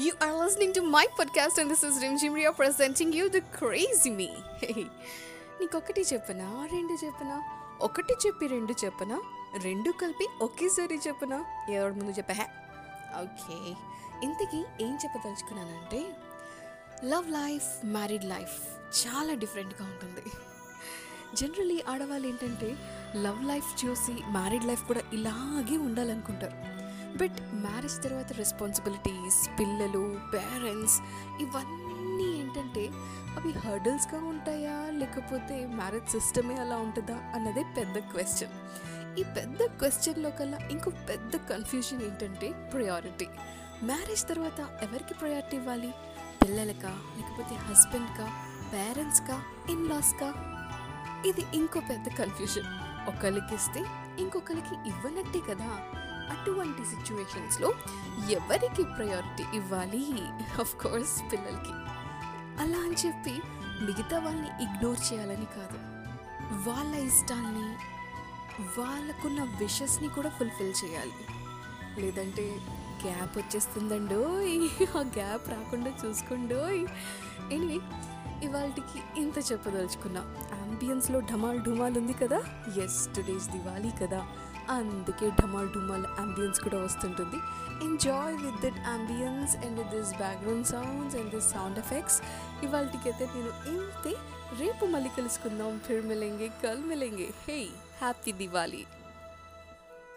You are listening to my podcast, and this is Rimjim Ria presenting you the crazy me. నీకొకటి చెప్పనా? రెండు చెప్పనా? ఒకటి చెప్పి రెండు చెప్పనా? రెండు కలిపి ఒకేసారి చెప్పనా? ఎవరి ముందు చెప్పా? ఓకే. ఇంతకీ ఏం చెప్పదలుచుకున్నానంటే లవ్ లైఫ్ మ్యారీడ్ లైఫ్ చాలా డిఫరెంట్గా ఉంటుంది. జనరలీ ఆడవాళ్ళు ఏంటంటే లవ్ లైఫ్ చూసి మ్యారీడ్ లైఫ్ కూడా ఇలాగే ఉండాలనుకుంటారు. బట్ మ్యారేజ్ తర్వాత రెస్పాన్సిబిలిటీస్ పిల్లలు పేరెంట్స్ ఇవన్నీ ఏంటంటే అవి హర్డల్స్గా ఉంటాయా? లేకపోతే మ్యారేజ్ సిస్టమే అలా ఉంటుందా? అన్నదే పెద్ద క్వశ్చన్. ఈ పెద్ద క్వశ్చన్లో కల్లా ఇంకో పెద్ద కన్ఫ్యూజన్ ఏంటంటే ప్రయారిటీ మ్యారేజ్ తర్వాత ఎవరికి ప్రయారిటీ ఇవ్వాలి? పిల్లలకా? లేకపోతే హస్బెండ్కా? పేరెంట్స్కా? ఇన్లాస్కా? ఇది ఇంకో పెద్ద కన్ఫ్యూజన్ ఒకరికి ఇస్తే ఇంకొకరికి ఇవ్వనట్టే కదా. అటువంటి సిచ్యువేషన్స్లో ఎవరికి ప్రయారిటీ ఇవ్వాలి? ఆఫ్ కోర్స్ పిల్లలకి. అలా అని చెప్పి మిగతా వాళ్ళని ఇగ్నోర్ చేయాలని కాదు. వాళ్ళ ఇష్టాన్ని వాళ్ళకున్న విషెస్ని కూడా ఫుల్ఫిల్ చేయాలి. లేదంటే గ్యాప్ వచ్చేస్తుందండో ఆ గ్యాప్ రాకుండా చూసుకోండో ఎనివే ఇవాళకి ఇంత చెప్పదలుచుకున్నా. అంబియన్స్లో ఢమాల్ ఢుమాల్ ఉంది కదా? ఎస్ టుడేస్ దివాళీ కదా. అందుకే ఢమాల్ ఢుమాల్ అంబియన్స్ కూడా వస్తుంటుంది. Enjoy with that ambience and this background sounds and this sound effects ఇవాళకైతే నేను ఇంతే రేపు మళ్ళీ కలుసుకుందాం. ఫిర్ మిలేంగే కల్ మిలేంగే. Hey happy Diwali